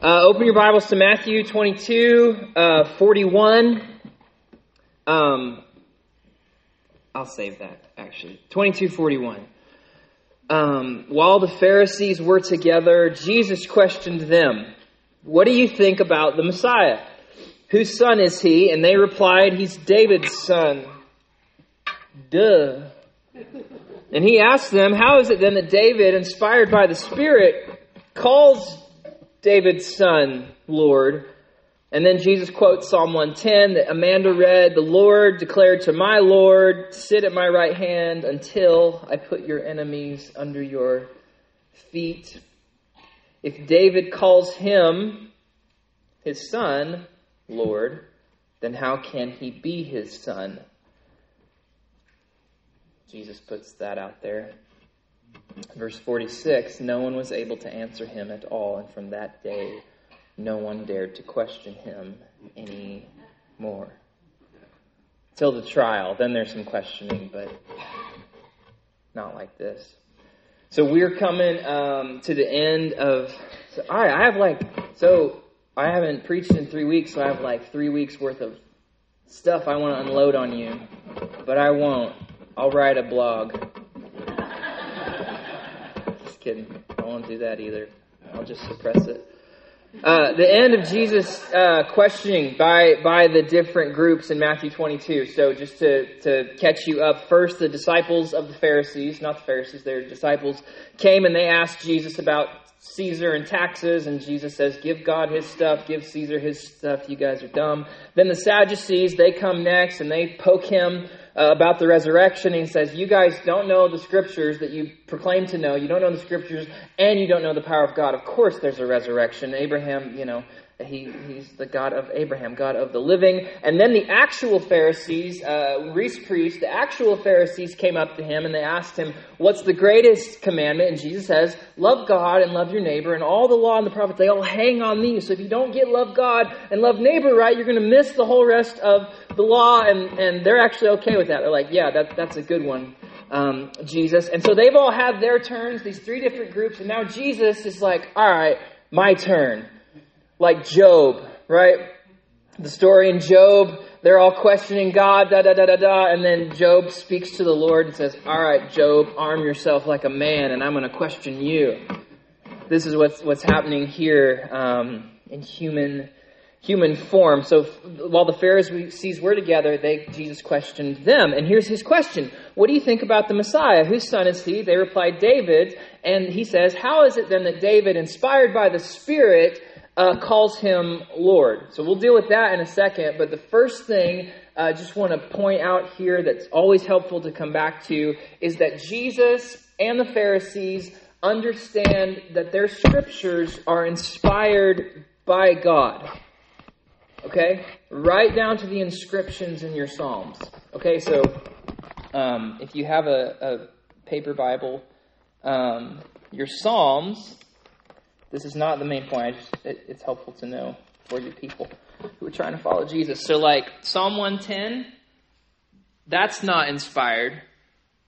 Uh, open your Bibles to Matthew 22, uh, 41. Um, I'll save that, actually. 22, 41. Um, while the Pharisees were together, Jesus questioned them, What do you think about the Messiah? Whose son is he? And they replied, He's David's son. Duh. And he asked them, How is it then that David, inspired by the Spirit, calls David's son Lord? And then Jesus quotes Psalm 110 that Amanda read, The Lord declared to my Lord, Sit at my right hand until I put your enemies under your feet. If David calls him, his son, Lord, then how can he be his son? Jesus puts that out there. Verse 46 No one was able to answer him at all, and from that day, no one dared to question him any more. Till the trial, then there's some questioning, but not like this. So we're coming um, to the end of. So, all right, I have like so I haven't preached in three weeks, so I have like three weeks worth of stuff I want to unload on you, but I won't. I'll write a blog. Kidding. I won't do that either. I'll just suppress it. Uh, the end of Jesus' uh, questioning by by the different groups in Matthew 22. So just to to catch you up, first the disciples of the Pharisees, not the Pharisees, their disciples came and they asked Jesus about Caesar and taxes, and Jesus says, "Give God His stuff, give Caesar His stuff. You guys are dumb." Then the Sadducees they come next and they poke him uh, about the resurrection. He says, You guys don't know the scriptures that you proclaim to know. You don't know the scriptures, and you don't know the power of God. Of course, there's a resurrection. Abraham, you know, he, he's the God of Abraham, God of the living. And then the actual Pharisees, uh, Reese priest, the actual Pharisees came up to him and they asked him, What's the greatest commandment? And Jesus says, Love God and love your neighbor. And all the law and the prophets, they all hang on these. So if you don't get love God and love neighbor right, you're going to miss the whole rest of the law. And, and they're actually okay with that. They're like, Yeah, that, that's a good one. Um, Jesus. And so they've all had their turns, these three different groups, and now Jesus is like, all right, my turn like Job, right? The story in Job, they're all questioning God, da da da da da, and then Job speaks to the Lord and says, All right, Job, arm yourself like a man, and I'm going to question you. This is what's what's happening here um, in human human form. So while the Pharisees were together, they Jesus questioned them, and here's his question: What do you think about the Messiah? Whose son is he? They replied, David, and he says, How is it then that David, inspired by the Spirit, uh, calls him Lord. So we'll deal with that in a second. But the first thing I uh, just want to point out here that's always helpful to come back to is that Jesus and the Pharisees understand that their scriptures are inspired by God. Okay? Right down to the inscriptions in your Psalms. Okay, so um, if you have a, a paper Bible, um, your Psalms this is not the main point. Just, it, it's helpful to know for you people who are trying to follow Jesus. So, like Psalm 110, that's not inspired.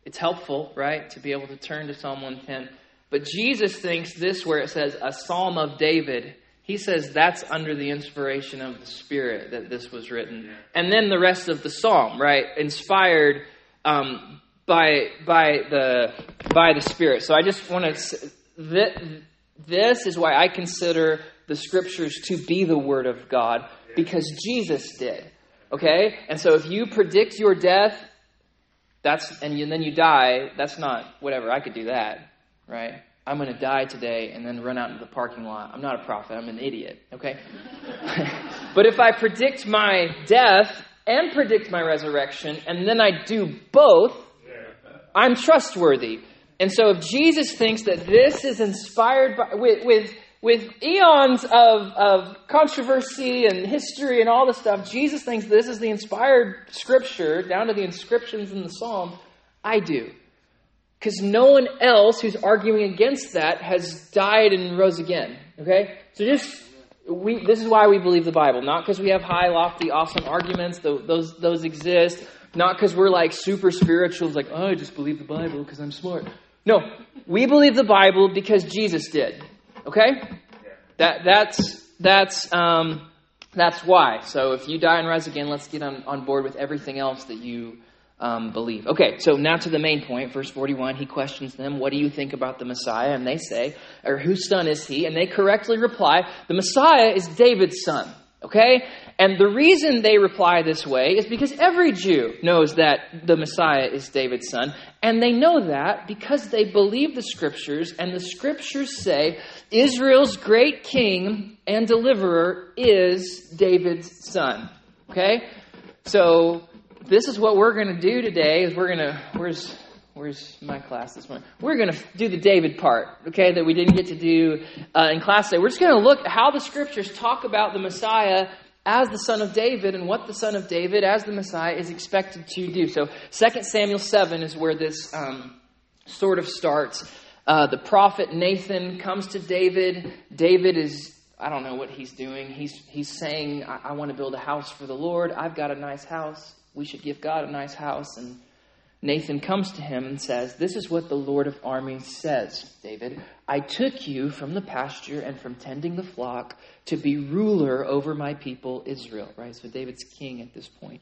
It's helpful, right, to be able to turn to Psalm 110. But Jesus thinks this, where it says a Psalm of David, he says that's under the inspiration of the Spirit that this was written. And then the rest of the Psalm, right, inspired um, by by the by the Spirit. So I just want to this is why I consider the scriptures to be the word of God, because Jesus did. Okay? And so if you predict your death, that's and, you, and then you die, that's not whatever. I could do that, right? I'm going to die today and then run out into the parking lot. I'm not a prophet, I'm an idiot, okay? but if I predict my death and predict my resurrection and then I do both, I'm trustworthy. And so if Jesus thinks that this is inspired by, with, with, with eons of, of controversy and history and all this stuff, Jesus thinks this is the inspired scripture, down to the inscriptions in the Psalms, I do. Because no one else who's arguing against that has died and rose again. Okay? So just we, this is why we believe the Bible. Not because we have high, lofty, awesome arguments. Those, those exist. Not because we're like super spiritual. Like, oh, I just believe the Bible because I'm smart. No, we believe the Bible because Jesus did. Okay? That that's that's um, that's why. So if you die and rise again, let's get on, on board with everything else that you um, believe. Okay, so now to the main point. Verse 41, he questions them, What do you think about the Messiah? And they say, Or whose son is he? And they correctly reply, The Messiah is David's son. Okay? And the reason they reply this way is because every Jew knows that the Messiah is David's son. And they know that because they believe the scriptures, and the scriptures say Israel's great king and deliverer is David's son. Okay? So this is what we're going to do today is we're going to where's where's my class this morning we're going to do the david part okay that we didn't get to do uh, in class today we're just going to look how the scriptures talk about the messiah as the son of david and what the son of david as the messiah is expected to do so 2 samuel 7 is where this um, sort of starts uh, the prophet nathan comes to david david is I don't know what he's doing. He's, he's saying, I, I want to build a house for the Lord. I've got a nice house we should give God a nice house. And Nathan comes to him and says, This is what the Lord of armies says, David. I took you from the pasture and from tending the flock to be ruler over my people Israel. Right? So David's king at this point.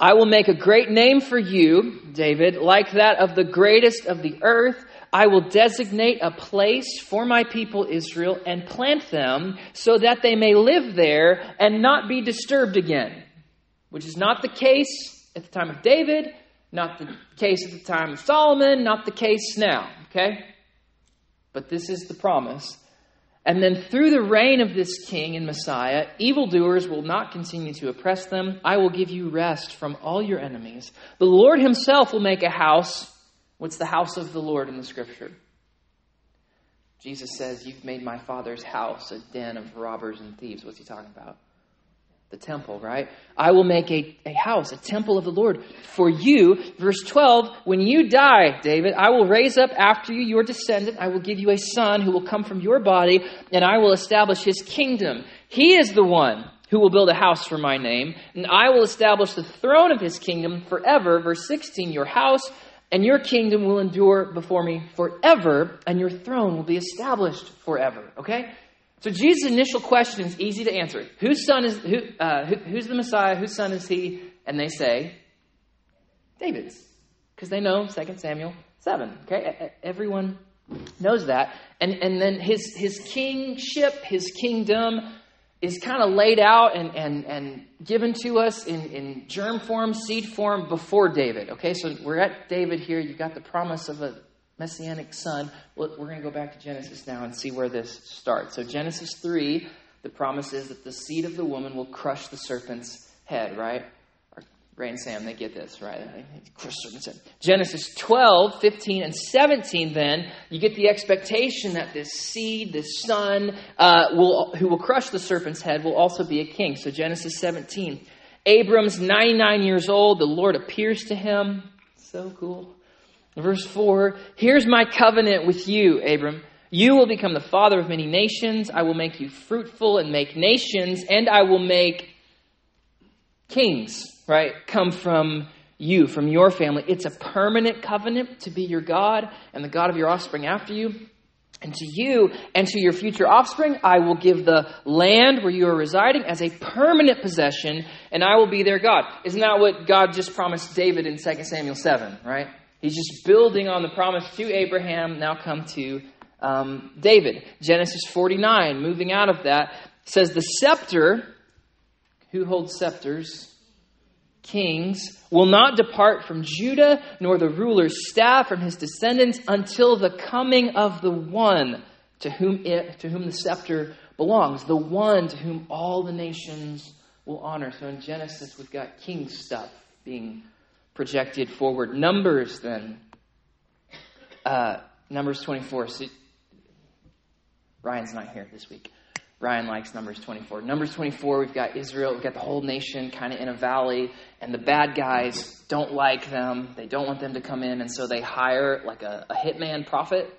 I will make a great name for you, David, like that of the greatest of the earth. I will designate a place for my people Israel and plant them so that they may live there and not be disturbed again which is not the case at the time of David, not the case at the time of Solomon, not the case now. Okay? But this is the promise. And then through the reign of this king and Messiah, evildoers will not continue to oppress them. I will give you rest from all your enemies. The Lord himself will make a house. What's the house of the Lord in the scripture? Jesus says, You've made my father's house a den of robbers and thieves. What's he talking about? The temple, right? I will make a, a house, a temple of the Lord for you. Verse 12, when you die, David, I will raise up after you your descendant. I will give you a son who will come from your body, and I will establish his kingdom. He is the one who will build a house for my name, and I will establish the throne of his kingdom forever. Verse 16, your house and your kingdom will endure before me forever, and your throne will be established forever. Okay? So Jesus' initial question is easy to answer. Whose son is who, uh, who, Who's the Messiah? Whose son is he? And they say, David's, because they know 2 Samuel seven. Okay, everyone knows that. And and then his his kingship, his kingdom, is kind of laid out and and and given to us in in germ form, seed form before David. Okay, so we're at David here. You've got the promise of a messianic son. We're going to go back to Genesis now and see where this starts. So, Genesis 3, the promise is that the seed of the woman will crush the serpent's head, right? Ray and Sam, they get this, right? Crush serpent's head. Genesis 12, 15, and 17, then, you get the expectation that this seed, this son, uh, will, who will crush the serpent's head, will also be a king. So, Genesis 17. Abram's 99 years old. The Lord appears to him. So cool. Verse 4 Here's my covenant with you, Abram. You will become the father of many nations. I will make you fruitful and make nations, and I will make kings, right, come from you, from your family. It's a permanent covenant to be your God and the God of your offspring after you. And to you and to your future offspring, I will give the land where you are residing as a permanent possession, and I will be their God. Isn't that what God just promised David in 2 Samuel 7, right? He's just building on the promise to Abraham, now come to um, David. Genesis 49, moving out of that, says the scepter, who holds scepters? Kings, will not depart from Judah, nor the ruler's staff from his descendants until the coming of the one to whom, it, to whom the scepter belongs, the one to whom all the nations will honor. So in Genesis, we've got king stuff being projected forward. Numbers, then. Uh, Numbers 24. So, Ryan's not here this week. Ryan likes Numbers 24. Numbers 24, we've got Israel, we've got the whole nation kind of in a valley, and the bad guys don't like them. They don't want them to come in, and so they hire like a, a hitman prophet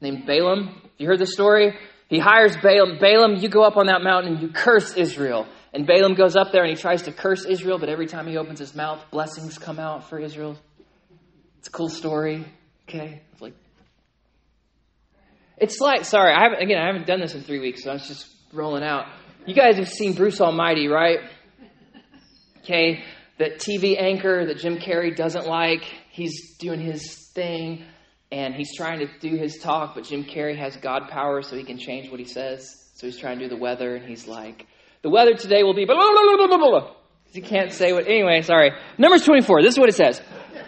named Balaam. You heard the story? He hires Balaam. Balaam, you go up on that mountain and you curse Israel. And Balaam goes up there and he tries to curse Israel, but every time he opens his mouth, blessings come out for Israel. It's a cool story. Okay? It's like It's like, sorry, I haven't, again, I haven't done this in three weeks, so I was just rolling out. You guys have seen Bruce Almighty, right? Okay, that TV anchor that Jim Carrey doesn't like. He's doing his thing and he's trying to do his talk, but Jim Carrey has God power so he can change what he says. So he's trying to do the weather and he's like, the weather today will be blah, blah, blah, blah, blah. He can't say what, anyway, sorry. Numbers 24, this is what it says.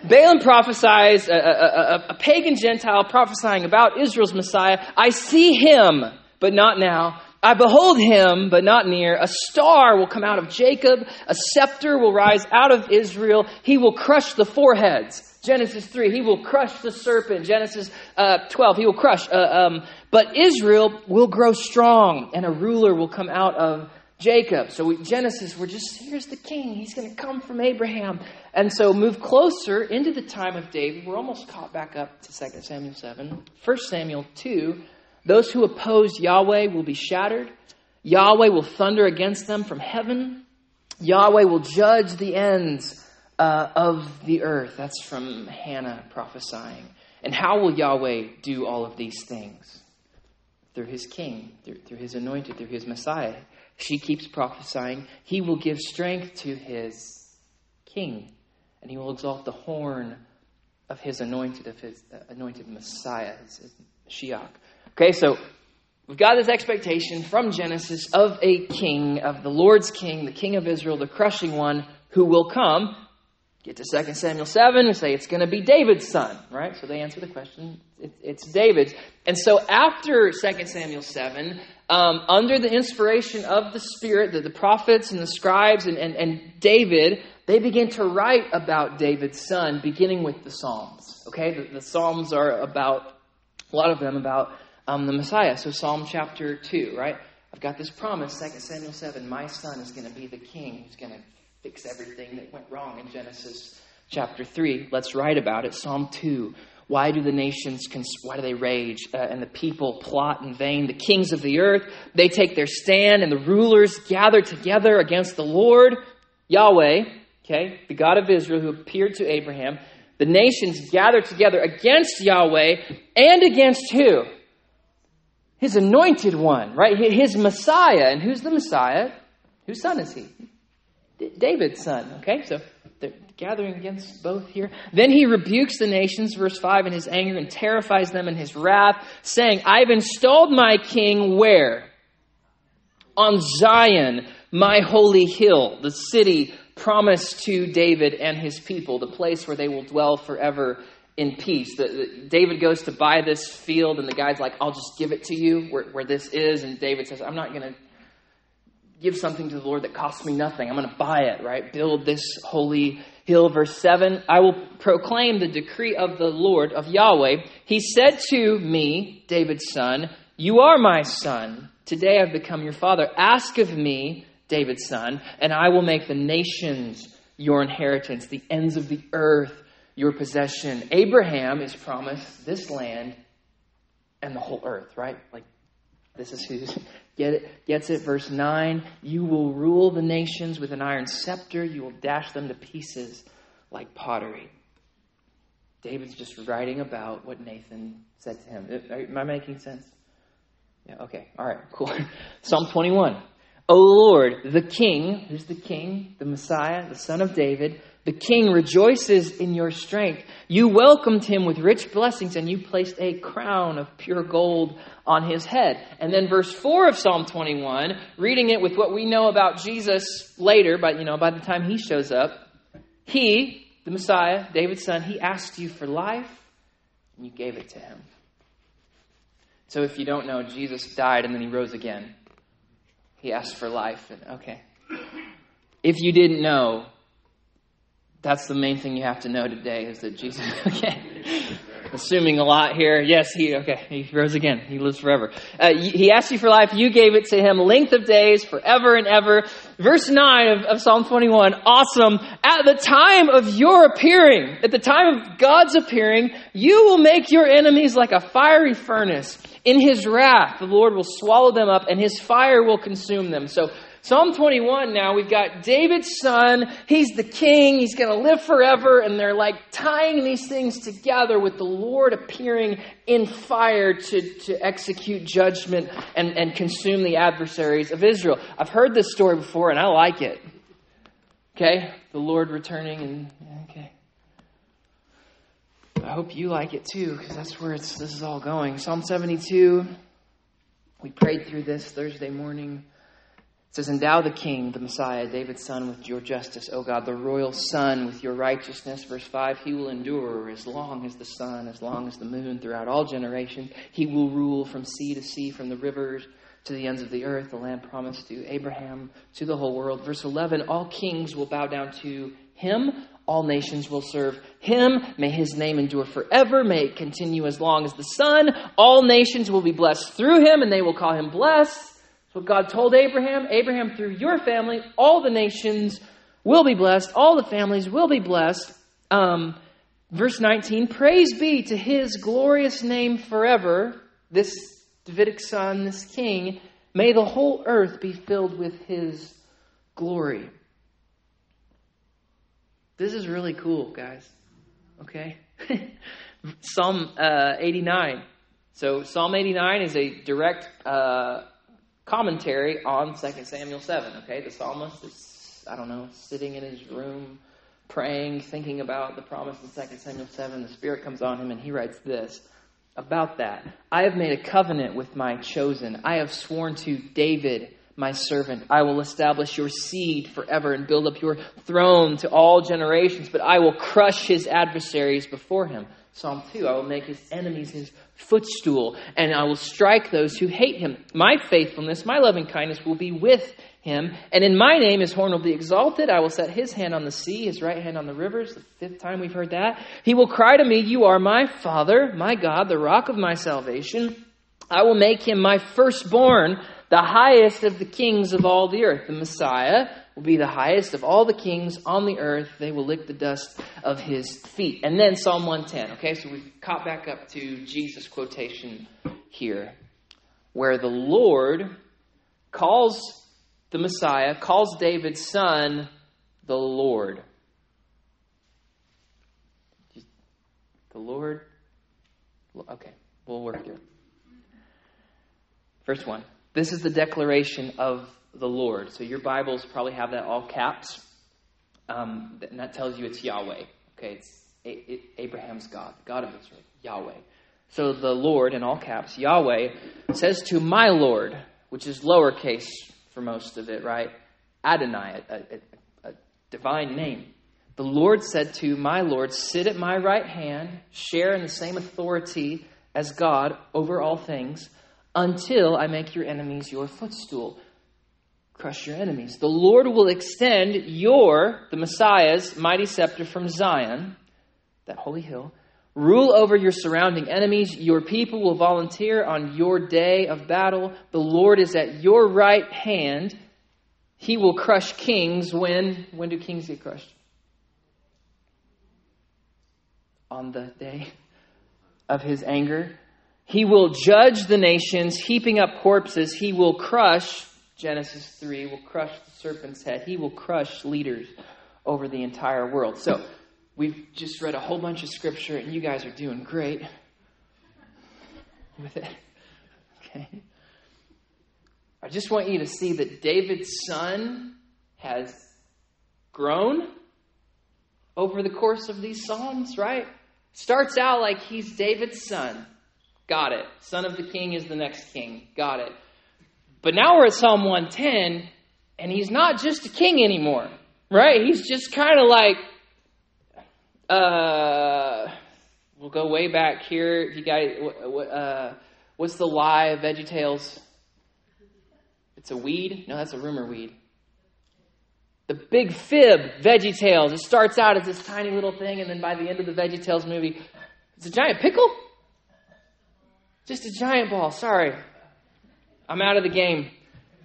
Balaam prophesies, a, a, a, a pagan Gentile prophesying about Israel's Messiah. I see him, but not now. I behold him, but not near. A star will come out of Jacob. A scepter will rise out of Israel. He will crush the foreheads. Genesis 3, he will crush the serpent. Genesis uh, 12, he will crush. Uh, um, but Israel will grow strong, and a ruler will come out of Jacob. So we, Genesis, we're just, here's the king. He's going to come from Abraham. And so move closer into the time of David. We're almost caught back up to 2 Samuel 7. 1 Samuel 2, those who oppose Yahweh will be shattered. Yahweh will thunder against them from heaven. Yahweh will judge the ends uh, of the earth. That's from Hannah prophesying. And how will Yahweh do all of these things? Through his king, through, through his anointed, through his Messiah. She keeps prophesying. He will give strength to his king, and he will exalt the horn of his anointed, of his uh, anointed Messiah, his, his Shiach. Okay, so we've got this expectation from Genesis of a king, of the Lord's king, the king of Israel, the crushing one who will come. Get to 2 Samuel 7 and say it's going to be David's son, right? So they answer the question, it, it's David's. And so after 2 Samuel 7, um, under the inspiration of the Spirit, the, the prophets and the scribes and, and, and David, they begin to write about David's son, beginning with the Psalms. Okay? The, the Psalms are about, a lot of them about um, the Messiah. So Psalm chapter 2, right? I've got this promise, 2 Samuel 7, my son is going to be the king who's going to fix everything that went wrong in Genesis chapter 3. Let's write about it. Psalm 2. Why do the nations, cons- why do they rage? Uh, and the people plot in vain. The kings of the earth, they take their stand, and the rulers gather together against the Lord, Yahweh, okay, the God of Israel who appeared to Abraham. The nations gather together against Yahweh and against who? His anointed one, right? His Messiah. And who's the Messiah? Whose son is he? David's son. Okay, so they're gathering against both here. Then he rebukes the nations, verse 5, in his anger and terrifies them in his wrath, saying, I've installed my king where? On Zion, my holy hill, the city promised to David and his people, the place where they will dwell forever in peace. The, the, David goes to buy this field, and the guy's like, I'll just give it to you where, where this is. And David says, I'm not going to give something to the Lord that costs me nothing. I'm going to buy it, right? Build this holy hill. Verse 7 I will proclaim the decree of the Lord, of Yahweh. He said to me, David's son, You are my son. Today I've become your father. Ask of me, David's son, and I will make the nations your inheritance, the ends of the earth your possession. Abraham is promised this land and the whole earth, right? Like, this is who Get it, gets it. Verse 9 You will rule the nations with an iron scepter, you will dash them to pieces like pottery. David's just writing about what Nathan said to him. Uh, am I making sense? Yeah, okay. All right, cool. Psalm 21. O Lord, the King, who's the King? The Messiah, the Son of David, the king rejoices in your strength. You welcomed him with rich blessings and you placed a crown of pure gold on his head. And then verse 4 of Psalm 21, reading it with what we know about Jesus later, but you know, by the time he shows up, he, the Messiah, David's son, he asked you for life and you gave it to him. So if you don't know, Jesus died and then he rose again. He asked for life and okay. If you didn't know, that's the main thing you have to know today is that Jesus, okay, assuming a lot here. Yes, he, okay, he rose again. He lives forever. Uh, he asked you for life. You gave it to him. Length of days, forever and ever. Verse 9 of, of Psalm 21, awesome. At the time of your appearing, at the time of God's appearing, you will make your enemies like a fiery furnace In his wrath, the Lord will swallow them up, and his fire will consume them. So, Psalm 21 now, we've got David's son. He's the king. He's going to live forever. And they're like tying these things together with the Lord appearing in fire to, to execute judgment and, and consume the adversaries of Israel. I've heard this story before, and I like it. Okay? The Lord returning, and okay. I hope you like it too, because that's where it's, this is all going. Psalm 72, we prayed through this Thursday morning. It says, Endow the king, the Messiah, David's son, with your justice, O God, the royal son with your righteousness. Verse 5 He will endure as long as the sun, as long as the moon, throughout all generations. He will rule from sea to sea, from the rivers to the ends of the earth, the land promised to Abraham, to the whole world. Verse 11 All kings will bow down to him. All nations will serve him. May his name endure forever. May it continue as long as the sun. All nations will be blessed through him, and they will call him blessed. That's what God told Abraham. Abraham, through your family, all the nations will be blessed. All the families will be blessed. Um, verse 19 Praise be to his glorious name forever. This Davidic son, this king, may the whole earth be filled with his glory. This is really cool, guys. Okay? Psalm uh, 89. So, Psalm 89 is a direct uh, commentary on 2 Samuel 7. Okay? The psalmist is, I don't know, sitting in his room, praying, thinking about the promise in 2 Samuel 7. The Spirit comes on him, and he writes this about that. I have made a covenant with my chosen. I have sworn to David my servant. I will establish your seed forever and build up your throne to all generations, but I will crush his adversaries before him. Psalm 2 I will make his enemies his footstool, and I will strike those who hate him. My faithfulness, my loving kindness will be with him, and in my name his horn will be exalted. I will set his hand on the sea, his right hand on the rivers. The fifth time we've heard that. He will cry to me, You are my Father, my God, the rock of my salvation. I will make him my firstborn the highest of the kings of all the earth. The Messiah will be the highest of all the kings on the earth. They will lick the dust of his feet. And then Psalm 110. Okay, so we've caught back up to Jesus' quotation here, where the Lord calls the Messiah, calls David's son the Lord. The Lord? Okay, we'll work through. First one. This is the declaration of the Lord. So your Bibles probably have that all caps. Um, and that tells you it's Yahweh. Okay, it's a- Abraham's God, God of Israel, Yahweh. So the Lord, in all caps, Yahweh, says to my Lord, which is lowercase for most of it, right? Adonai, a, a, a divine name. The Lord said to my Lord, Sit at my right hand, share in the same authority as God over all things until I make your enemies your footstool. Crush your enemies. The Lord will extend your, the Messiah's, mighty scepter from Zion, that holy hill. Rule over your surrounding enemies. Your people will volunteer on your day of battle. The Lord is at your right hand. He will crush kings when when do kings get crushed? On the day of his anger. He will judge the nations, heaping up corpses. He will crush, Genesis 3, will crush the serpent's head. He will crush leaders over the entire world. So, we've just read a whole bunch of scripture, and you guys are doing great with it. Okay. I just want you to see that David's son has grown over the course of these Psalms, right? Starts out like he's David's son. Got it. Son of the king is the next king. Got it. But now we're at Psalm 110, and he's not just a king anymore, right? He's just kind of like, uh, we'll go way back here. You guys, uh, what's the lie of VeggieTales? It's a weed? No, that's a rumor weed. The big fib, VeggieTales. It starts out as this tiny little thing, and then by the end of the VeggieTales movie, it's a giant pickle? Just a giant ball. Sorry. I'm out of the game.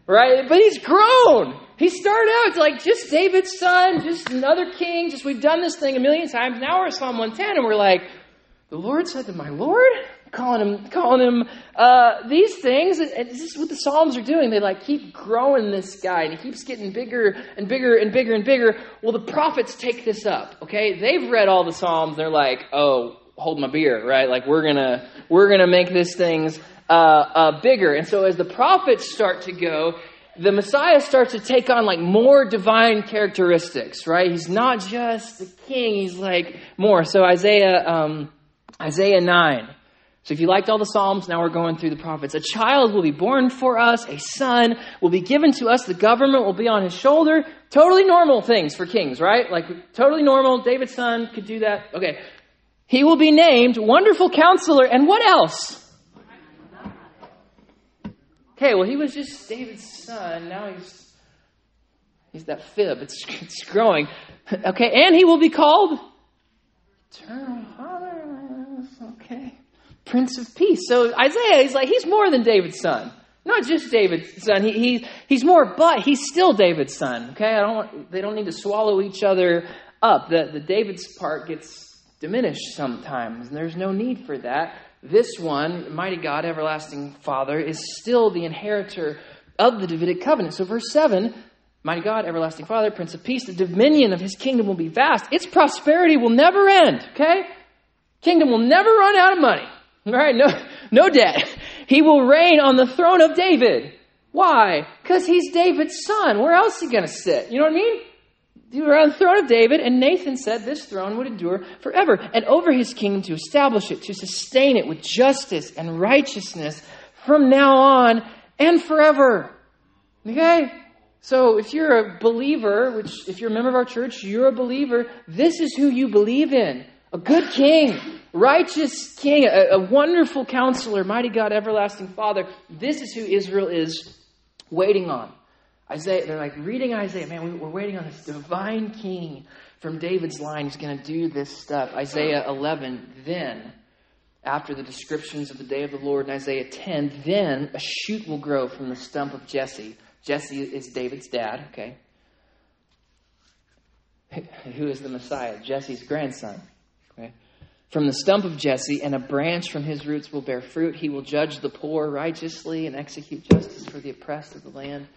Right? But he's grown. He started out like just David's son, just another king. Just we've done this thing a million times. Now we're at Psalm 110, and we're like, the Lord said to my Lord, calling him, calling him uh, these things. And, and this is what the Psalms are doing. They like keep growing this guy, and he keeps getting bigger and bigger and bigger and bigger. Well, the prophets take this up. Okay, they've read all the Psalms. They're like, oh, hold my beer, right? Like we're gonna we're gonna make this things uh, uh, bigger. And so as the prophets start to go, the Messiah starts to take on like more divine characteristics, right? He's not just the king; he's like more. So Isaiah, um, Isaiah nine. So if you liked all the Psalms, now we're going through the prophets. A child will be born for us, a son will be given to us, the government will be on his shoulder. Totally normal things for kings, right? Like totally normal. David's son could do that. Okay. He will be named Wonderful Counselor, and what else? Okay, well, he was just David's son. Now he's he's that fib. It's, it's growing. Okay, and he will be called Eternal Father. Okay, Prince of Peace. So Isaiah, he's like he's more than David's son. Not just David's son. He, he he's more, but he's still David's son. Okay, I don't. Want, they don't need to swallow each other up. The the David's part gets diminished sometimes, and there's no need for that this one, mighty God, everlasting Father, is still the inheritor of the Davidic covenant. So, verse 7 Mighty God, everlasting Father, Prince of Peace, the dominion of his kingdom will be vast. Its prosperity will never end, okay? Kingdom will never run out of money, all right? No, no debt. He will reign on the throne of David. Why? Because he's David's son. Where else is he going to sit? You know what I mean? You were on the throne of David, and Nathan said this throne would endure forever, and over his kingdom to establish it, to sustain it with justice and righteousness from now on and forever. Okay? So if you're a believer, which if you're a member of our church, you're a believer, this is who you believe in. A good king, righteous king, a, a wonderful counselor, mighty God, everlasting Father. This is who Israel is waiting on. Isaiah, they're like reading Isaiah. Man, we're waiting on this divine king from David's line who's going to do this stuff. Isaiah 11, then, after the descriptions of the day of the Lord in Isaiah 10, then a shoot will grow from the stump of Jesse. Jesse is David's dad, okay? Who is the Messiah? Jesse's grandson. Okay? From the stump of Jesse, and a branch from his roots will bear fruit. He will judge the poor righteously and execute justice for the oppressed of the land.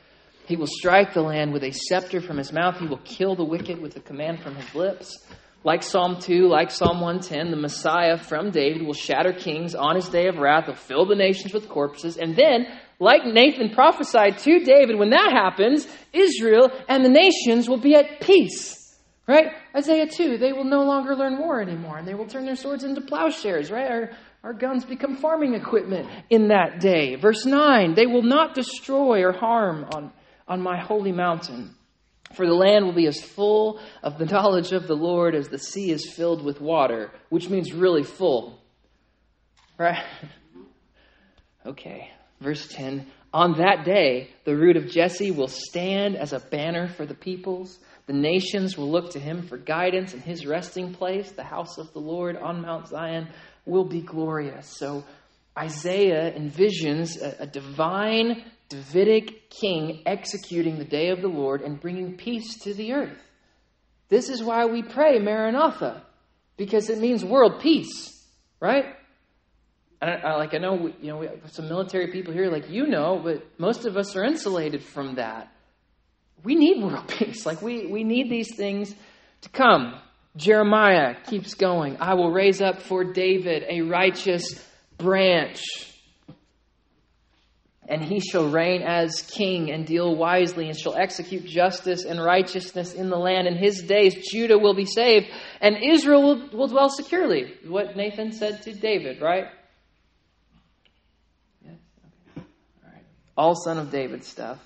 He will strike the land with a scepter from his mouth. He will kill the wicked with a command from his lips. Like Psalm 2, like Psalm 110, the Messiah from David will shatter kings on his day of wrath. He'll fill the nations with corpses. And then, like Nathan prophesied to David, when that happens, Israel and the nations will be at peace. Right? Isaiah 2, they will no longer learn war anymore, and they will turn their swords into plowshares, right? Our, our guns become farming equipment in that day. Verse 9, they will not destroy or harm on on my holy mountain. For the land will be as full of the knowledge of the Lord as the sea is filled with water, which means really full. Right? Okay. Verse 10 On that day, the root of Jesse will stand as a banner for the peoples. The nations will look to him for guidance, and his resting place, the house of the Lord on Mount Zion, will be glorious. So Isaiah envisions a, a divine Davidic king executing the day of the Lord and bringing peace to the earth. This is why we pray Maranatha, because it means world peace, right? And I, like I know, you know, we have some military people here, like you know, but most of us are insulated from that. We need world peace. Like we we need these things to come. Jeremiah keeps going. I will raise up for David a righteous branch and he shall reign as king and deal wisely and shall execute justice and righteousness in the land. In his days, Judah will be saved and Israel will, will dwell securely. What Nathan said to David, right? Yes? Okay. All right. All son of David stuff.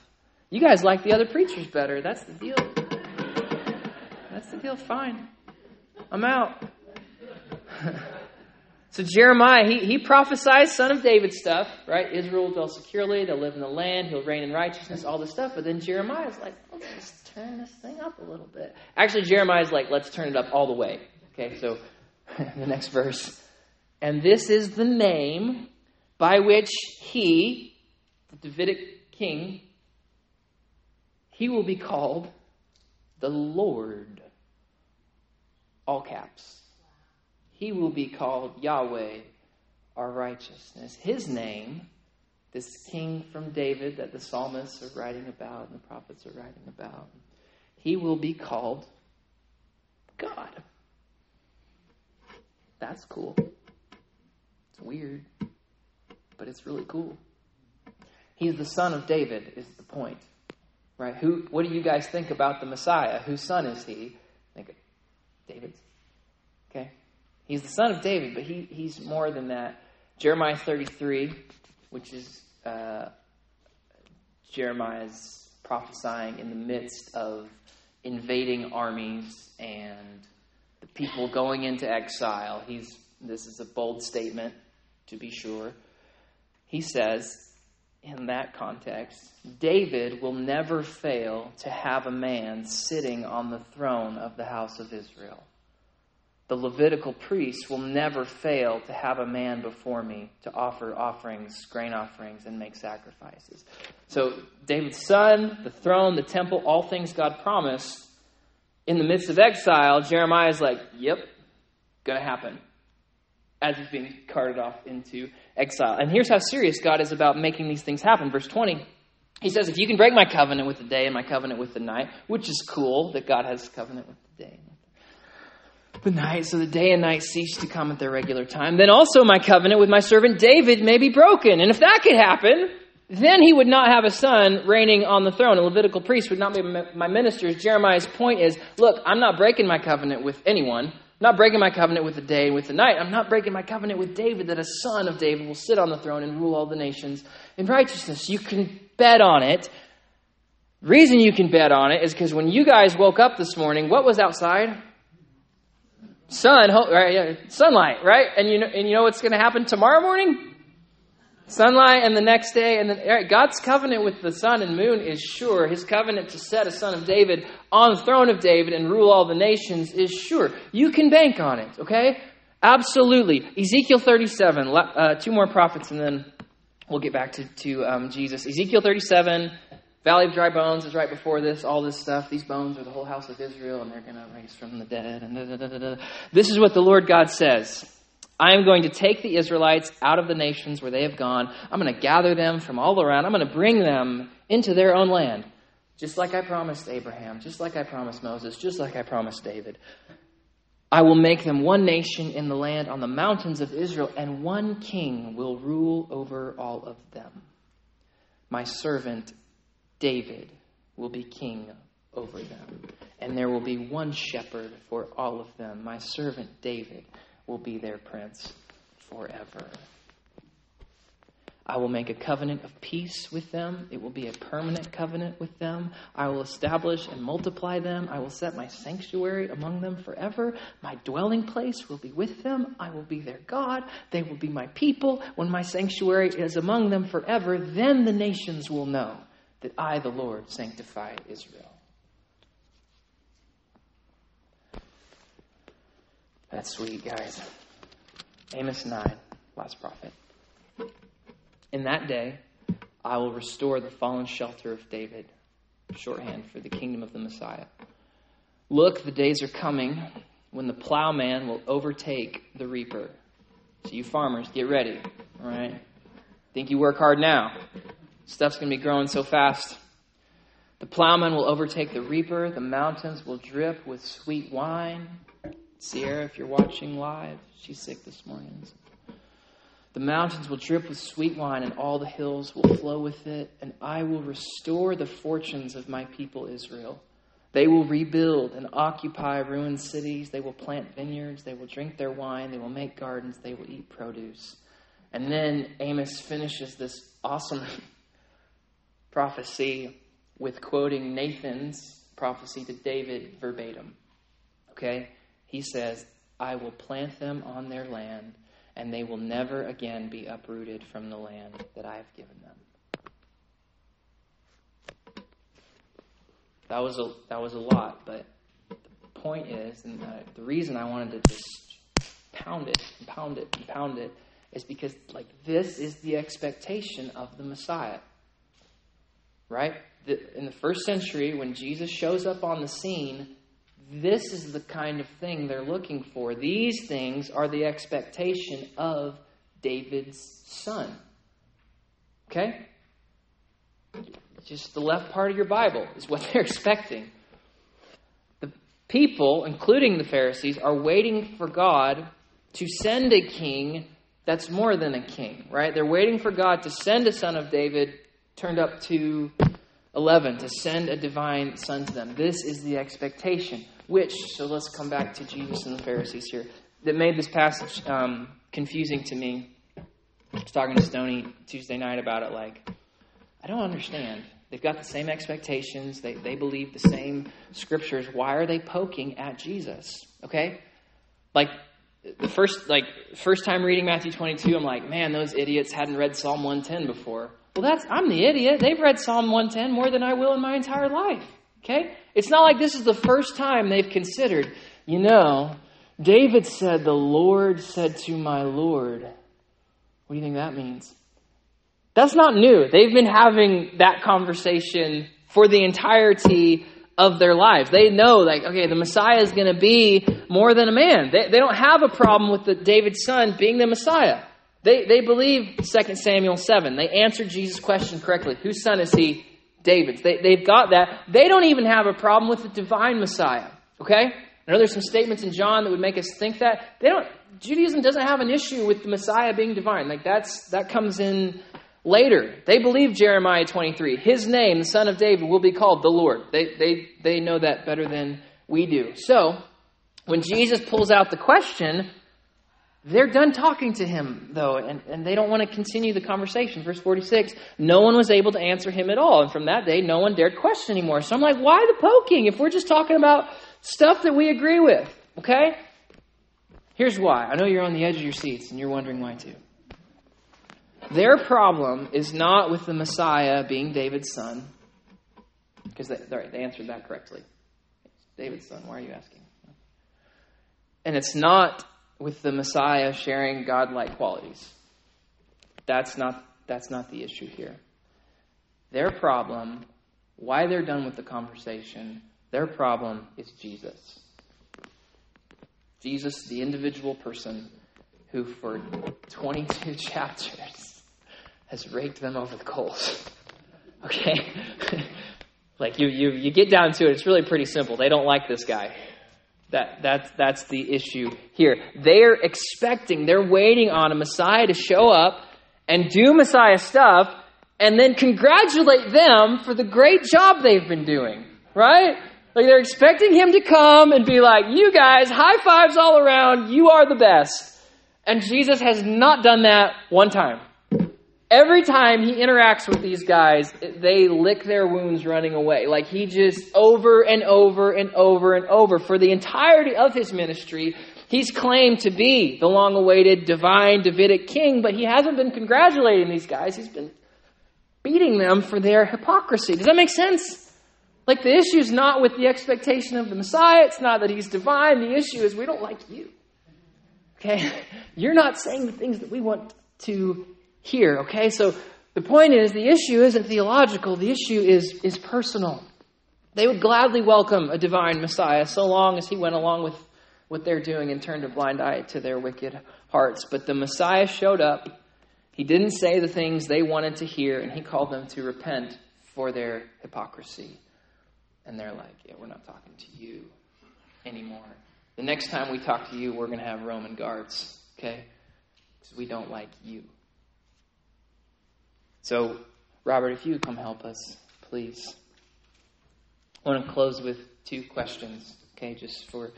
You guys like the other preachers better. That's the deal. That's the deal. Fine. I'm out. So Jeremiah, he, he prophesies son of David stuff, right? Israel will dwell securely, they'll live in the land, he'll reign in righteousness, all this stuff. But then Jeremiah's like, let's turn this thing up a little bit. Actually, Jeremiah's like, let's turn it up all the way. Okay, so the next verse. And this is the name by which he, the Davidic king, he will be called the Lord. All caps he will be called Yahweh, our righteousness. His name, this king from David that the psalmists are writing about and the prophets are writing about, he will be called God. That's cool. It's weird, but it's really cool. He's the son of David, is the point. Right? Who what do you guys think about the Messiah? Whose son is he? Think David's. He's the son of David, but he, he's more than that. Jeremiah 33, which is uh, Jeremiah's prophesying in the midst of invading armies and the people going into exile. He's this is a bold statement, to be sure. He says, in that context, David will never fail to have a man sitting on the throne of the house of Israel. The Levitical priests will never fail to have a man before me to offer offerings, grain offerings, and make sacrifices. So, David's son, the throne, the temple, all things God promised. In the midst of exile, Jeremiah is like, yep, gonna happen. As he's being carted off into exile. And here's how serious God is about making these things happen. Verse 20. He says, If you can break my covenant with the day and my covenant with the night, which is cool that God has a covenant with the day the night, so the day and night cease to come at their regular time, then also my covenant with my servant David may be broken. And if that could happen, then he would not have a son reigning on the throne. A Levitical priest would not be my ministers. Jeremiah's point is look, I'm not breaking my covenant with anyone. I'm not breaking my covenant with the day and with the night. I'm not breaking my covenant with David that a son of David will sit on the throne and rule all the nations in righteousness. You can bet on it. Reason you can bet on it is because when you guys woke up this morning, what was outside? Sun, right? Sunlight, right? And you know, and you know what's going to happen tomorrow morning? Sunlight, and the next day, and then right, God's covenant with the sun and moon is sure. His covenant to set a son of David on the throne of David and rule all the nations is sure. You can bank on it, okay? Absolutely. Ezekiel 37, uh, two more prophets, and then we'll get back to, to um, Jesus. Ezekiel 37, Valley of Dry Bones is right before this, all this stuff. These bones are the whole house of Israel, and they're going to raise from the dead. And da, da, da, This is what the Lord God says I am going to take the Israelites out of the nations where they have gone. I'm going to gather them from all around. I'm going to bring them into their own land, just like I promised Abraham, just like I promised Moses, just like I promised David. I will make them one nation in the land on the mountains of Israel, and one king will rule over all of them. My servant David will be king over them, and there will be one shepherd for all of them. My servant David will be their prince forever. I will make a covenant of peace with them. It will be a permanent covenant with them. I will establish and multiply them. I will set my sanctuary among them forever. My dwelling place will be with them. I will be their God. They will be my people. When my sanctuary is among them forever, then the nations will know that I, the Lord, sanctify Israel. That's sweet, guys. Amos 9, last prophet. In that day, I will restore the fallen shelter of David, shorthand for the kingdom of the Messiah. Look, the days are coming when the plowman will overtake the reaper. So, you farmers, get ready, all right? Think you work hard now. Stuff's going to be growing so fast. The plowman will overtake the reaper. The mountains will drip with sweet wine. Sierra, if you're watching live, she's sick this morning. The mountains will drip with sweet wine, and all the hills will flow with it. And I will restore the fortunes of my people Israel. They will rebuild and occupy ruined cities. They will plant vineyards. They will drink their wine. They will make gardens. They will eat produce. And then Amos finishes this awesome prophecy with quoting Nathan's prophecy to David verbatim. Okay? He says, I will plant them on their land, and they will never again be uprooted from the land that I have given them. That was a, that was a lot, but the point is, and the, the reason I wanted to just pound it and pound it and pound it is because, like, this is the expectation of the Messiah right? In the first century, when Jesus shows up on the scene, this is the kind of thing they're looking for. These things are the expectation of David's son. Okay? Just the left part of your Bible is what they're expecting. The people, including the Pharisees, are waiting for God to send a king that's more than a king, right? They're waiting for God to send a son of David, turned up to 11, to send a divine son to them. This is the expectation, which, so let's come back to Jesus and the Pharisees here, that made this passage um, confusing to me. I was talking to Stony Tuesday night about it, like, I don't understand. They've got the same expectations. They, they believe the same scriptures. Why are they poking at Jesus? Okay? Like, the first like first time reading Matthew 22, I'm like, man, those idiots hadn't read Psalm 110 before. Well, that's I'm the idiot. They've read Psalm 110 more than I will in my entire life. Okay? It's not like this is the first time they've considered, you know, David said, The Lord said to my Lord. What do you think that means? That's not new. They've been having that conversation for the entirety of their lives. They know, like, okay, the Messiah is going to be more than a man. They, they don't have a problem with the David's son being the Messiah. They, they believe 2 Samuel 7. They answered Jesus' question correctly. Whose son is he? David's. They, they've got that. They don't even have a problem with the divine Messiah. Okay? I know there's some statements in John that would make us think that. They don't, Judaism doesn't have an issue with the Messiah being divine. Like, that's, that comes in Later, they believe Jeremiah 23. His name, the son of David, will be called the Lord. They, they, they know that better than we do. So, when Jesus pulls out the question, they're done talking to him, though, and, and they don't want to continue the conversation. Verse 46 No one was able to answer him at all. And from that day, no one dared question anymore. So I'm like, why the poking if we're just talking about stuff that we agree with? Okay? Here's why. I know you're on the edge of your seats and you're wondering why too. Their problem is not with the Messiah being David's son, because they, right, they answered that correctly. David's son, why are you asking? And it's not with the Messiah sharing godlike qualities. That's not, that's not the issue here. Their problem, why they're done with the conversation, their problem is Jesus. Jesus, the individual person who, for 22 chapters, has raked them over the coals. Okay? like you, you, you get down to it, it's really pretty simple. They don't like this guy. That, that's, that's the issue here. They're expecting, they're waiting on a Messiah to show up and do Messiah stuff and then congratulate them for the great job they've been doing. Right? Like they're expecting him to come and be like, you guys, high fives all around, you are the best. And Jesus has not done that one time. Every time he interacts with these guys, they lick their wounds running away. Like he just over and over and over and over for the entirety of his ministry, he's claimed to be the long awaited divine Davidic king, but he hasn't been congratulating these guys. He's been beating them for their hypocrisy. Does that make sense? Like the issue is not with the expectation of the Messiah, it's not that he's divine. The issue is we don't like you. Okay? You're not saying the things that we want to hear, okay? So the point is the issue isn't theological, the issue is, is personal. They would gladly welcome a divine Messiah so long as he went along with what they're doing and turned a blind eye to their wicked hearts. But the Messiah showed up. He didn't say the things they wanted to hear, and he called them to repent for their hypocrisy. And they're like, yeah, we're not talking to you anymore. The next time we talk to you, we're going to have Roman guards, okay? Because we don't like you. So, Robert, if you come help us, please. I want to close with two questions, okay, just for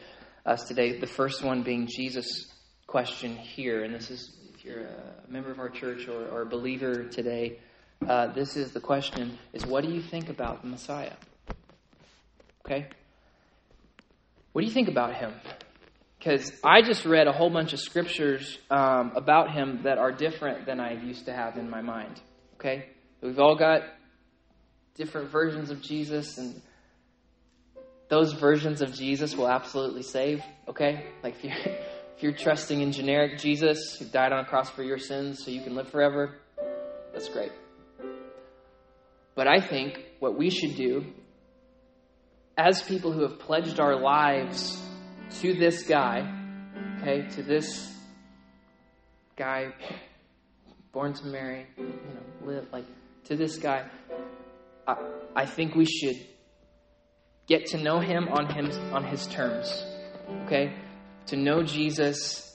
us today. The first one being Jesus' question here, and this is if you're a member of our church or, or a believer today, uh, this is the question: is what do you think about the Messiah? Okay, what do you think about him? Because I just read a whole bunch of scriptures um, about him that are different than I used to have in my mind. Okay? We've all got different versions of Jesus, and those versions of Jesus will absolutely save. Okay? Like if you're, if you're trusting in generic Jesus who died on a cross for your sins so you can live forever, that's great. But I think what we should do as people who have pledged our lives to this guy, okay, to this guy born to Mary, you know, live like to this guy. I, I think we should get to know him on him on his terms. Okay? To know Jesus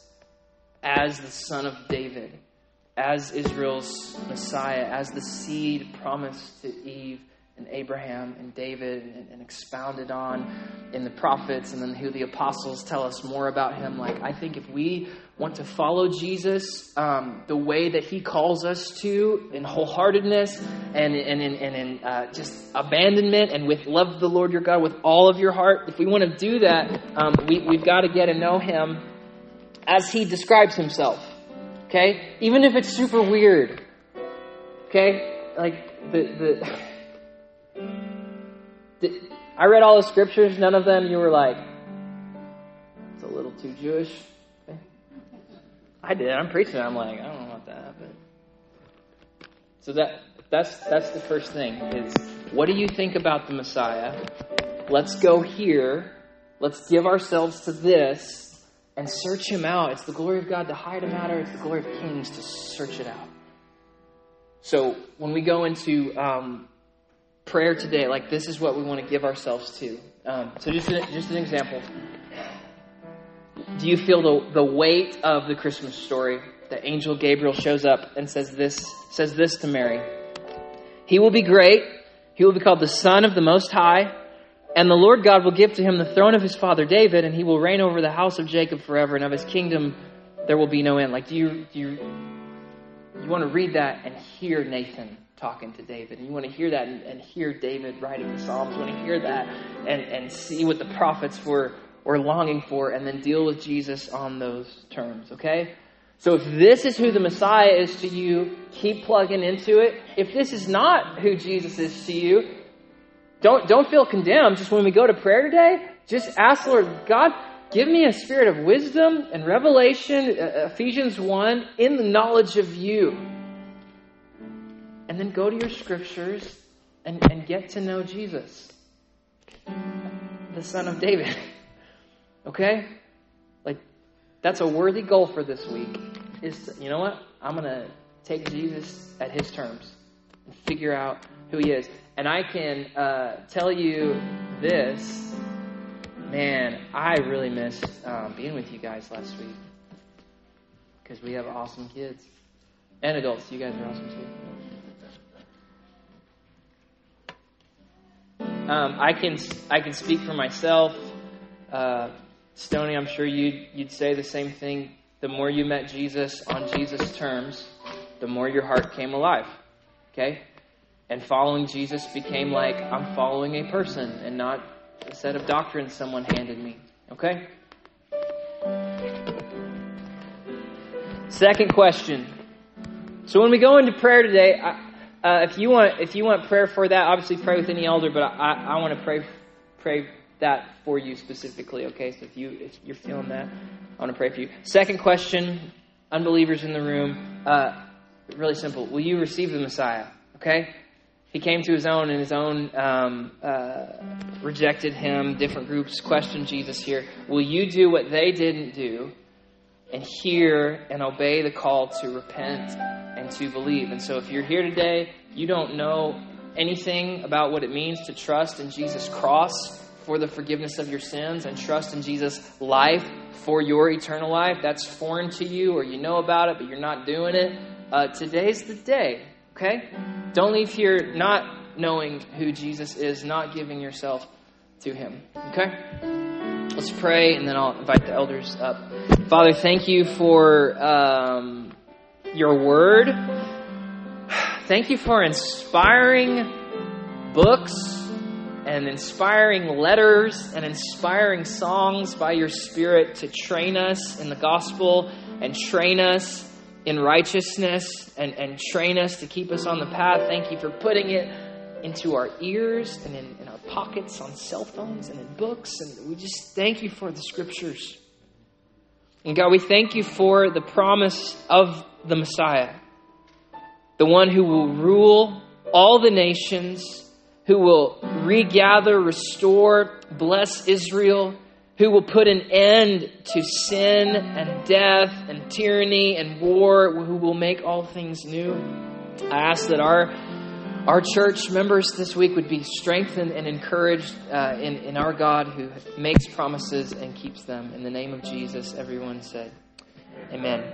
as the son of David, as Israel's Messiah, as the seed promised to Eve and Abraham and David and, and, expounded on in the prophets and then who the apostles tell us more about him. Like, I think if we want to follow Jesus um, the way that he calls us to in wholeheartedness and, and, and, and in uh, just abandonment and with love the Lord your God with all of your heart, if we want to do that, um, we, we've got to get to know him as he describes himself. Okay? Even if it's super weird. Okay? Like, the. the I read all the scriptures, none of them you were like, it's a little too Jewish. I did. I'm preaching. I'm like, I don't know what that happened. So that that's that's the first thing is what do you think about the Messiah? Let's go here. Let's give ourselves to this and search him out. It's the glory of God to hide a matter. It's the glory of kings to search it out. So when we go into um, prayer today, like this is what we want to give ourselves to. Um, so just an, just an example. Do you feel the, the weight of the Christmas story? The angel Gabriel shows up and says this says this to Mary. He will be great. He will be called the Son of the Most High. And the Lord God will give to him the throne of his father David, and he will reign over the house of Jacob forever, and of his kingdom there will be no end. Like, do you, do you, you want to read that and hear Nathan talking to David. And you want to hear that and, and hear David writing the Psalms. You want to hear that and, and see what the prophets were, were longing for and then deal with Jesus on those terms, okay? So if this is who the Messiah is to you, keep plugging into it. If this is not who Jesus is to you, don't, don't feel condemned. Just when we go to prayer today, just ask Lord, God, give me a spirit of wisdom and revelation, uh, Ephesians 1, in the knowledge of you and then go to your scriptures and, and get to know Jesus, the son of David. okay? Like, that's a worthy goal for this week. Is to, you know what? I'm going to take Jesus at his terms and figure out who he is. And I can uh, tell you this man, I really missed um, being with you guys last week because we have awesome kids and adults. You guys are awesome too. Um, I can I can speak for myself. Uh, Stony, I'm sure you'd you'd say the same thing. The more you met Jesus on Jesus' terms, the more your heart came alive. Okay, and following Jesus became like I'm following a person and not a set of doctrines someone handed me. Okay. Second question. So when we go into prayer today, uh, if you want, if you want prayer for that, obviously pray with any elder. But I, I want to pray, pray that for you specifically. Okay, so if you if you're feeling that, I want to pray for you. Second question, unbelievers in the room. Uh, really simple. Will you receive the Messiah? Okay. He came to his own, and his own um, uh, rejected him. Different groups questioned Jesus here. Will you do what they didn't do and hear and obey the call to repent and to believe. And so if you're here today, you don't know anything about what it means to trust in Jesus' cross for the forgiveness of your sins and trust in Jesus' life for your eternal life, that's foreign to you or you know about it but you're not doing it, uh, today's the day, okay? Don't leave here not knowing who Jesus is, not giving yourself to Him, okay? Let's pray, and then I'll invite the elders up. Father, thank you for um, your word. Thank you for inspiring books and inspiring letters and inspiring songs by your Spirit to train us in the gospel and train us in righteousness and, and train us to keep us on the path. Thank you for putting it into our ears and in, in our pockets on cell phones and in books. And we just thank you for the scriptures. And God, we thank you for the promise of the Messiah, the one who will rule all the nations, who will regather, restore, bless Israel, who will put an end to sin and death and tyranny and war, who will make all things new. I ask that our our church members this week would be strengthened and encouraged uh, in, in our God who makes promises and keeps them. In the name of Jesus, everyone said, Amen.